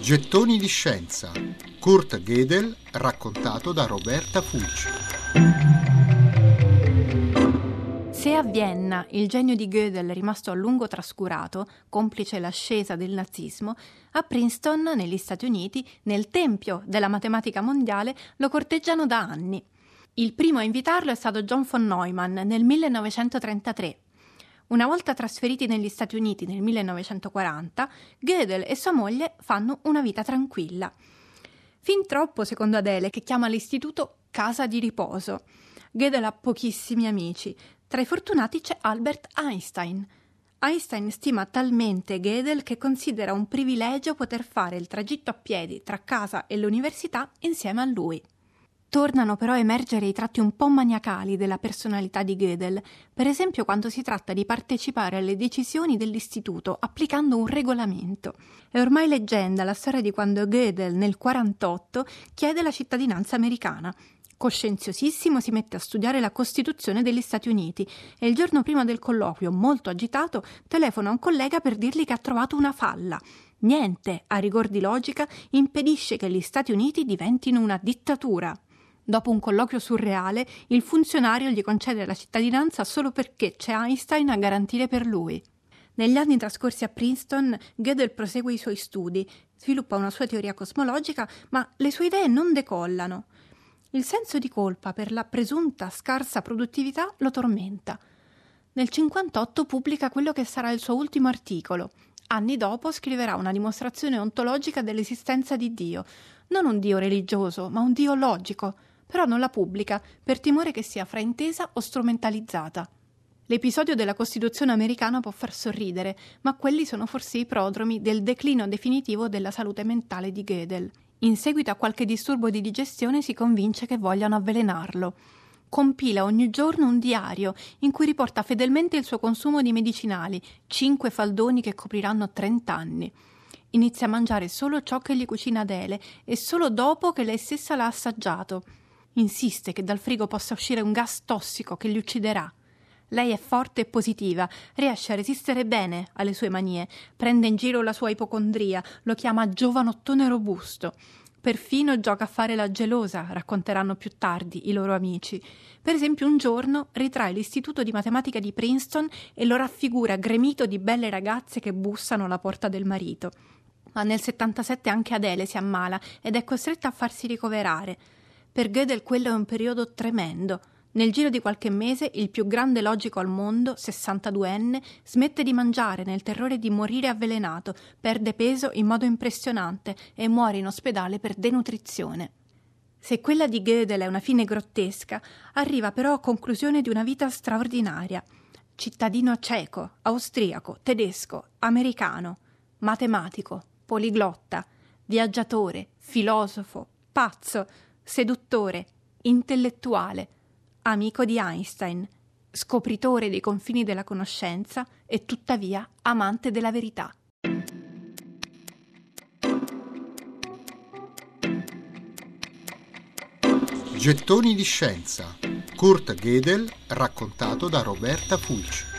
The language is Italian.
Gettoni di scienza. Kurt Gödel raccontato da Roberta Fulci. Se a Vienna il genio di Gödel è rimasto a lungo trascurato, complice l'ascesa del nazismo, a Princeton, negli Stati Uniti, nel tempio della matematica mondiale, lo corteggiano da anni. Il primo a invitarlo è stato John von Neumann nel 1933. Una volta trasferiti negli Stati Uniti nel 1940, Gödel e sua moglie fanno una vita tranquilla. Fin troppo, secondo Adele, che chiama l'istituto casa di riposo. Gödel ha pochissimi amici. Tra i fortunati c'è Albert Einstein. Einstein stima talmente Gödel che considera un privilegio poter fare il tragitto a piedi tra casa e l'università insieme a lui. Tornano però a emergere i tratti un po' maniacali della personalità di Gödel, per esempio quando si tratta di partecipare alle decisioni dell'istituto applicando un regolamento. È ormai leggenda la storia di quando Gödel nel 1948 chiede la cittadinanza americana. Coscienziosissimo si mette a studiare la Costituzione degli Stati Uniti e il giorno prima del colloquio, molto agitato, telefona a un collega per dirgli che ha trovato una falla. Niente, a rigor di logica, impedisce che gli Stati Uniti diventino una dittatura. Dopo un colloquio surreale, il funzionario gli concede la cittadinanza solo perché c'è Einstein a garantire per lui. Negli anni trascorsi a Princeton, Gödel prosegue i suoi studi, sviluppa una sua teoria cosmologica, ma le sue idee non decollano. Il senso di colpa per la presunta scarsa produttività lo tormenta. Nel 58 pubblica quello che sarà il suo ultimo articolo. Anni dopo scriverà una dimostrazione ontologica dell'esistenza di Dio, non un Dio religioso, ma un Dio logico però non la pubblica per timore che sia fraintesa o strumentalizzata. L'episodio della Costituzione americana può far sorridere, ma quelli sono forse i prodromi del declino definitivo della salute mentale di Gödel. In seguito a qualche disturbo di digestione si convince che vogliano avvelenarlo. Compila ogni giorno un diario in cui riporta fedelmente il suo consumo di medicinali, cinque faldoni che copriranno 30 anni. Inizia a mangiare solo ciò che gli cucina Adele e solo dopo che lei stessa l'ha assaggiato. Insiste che dal frigo possa uscire un gas tossico che li ucciderà. Lei è forte e positiva, riesce a resistere bene alle sue manie, prende in giro la sua ipocondria, lo chiama giovanottone robusto. Perfino gioca a fare la gelosa, racconteranno più tardi i loro amici. Per esempio, un giorno ritrae l'istituto di matematica di Princeton e lo raffigura gremito di belle ragazze che bussano alla porta del marito. Ma nel 77 anche Adele si ammala ed è costretta a farsi ricoverare. Per Gödel quello è un periodo tremendo. Nel giro di qualche mese il più grande logico al mondo, 62enne, smette di mangiare nel terrore di morire avvelenato, perde peso in modo impressionante e muore in ospedale per denutrizione. Se quella di Gödel è una fine grottesca, arriva però a conclusione di una vita straordinaria. Cittadino ceco, austriaco, tedesco, americano, matematico, poliglotta, viaggiatore, filosofo, pazzo, seduttore, intellettuale, amico di Einstein, scopritore dei confini della conoscenza e tuttavia amante della verità. Gettoni di scienza. Kurt Gödel raccontato da Roberta Fulci.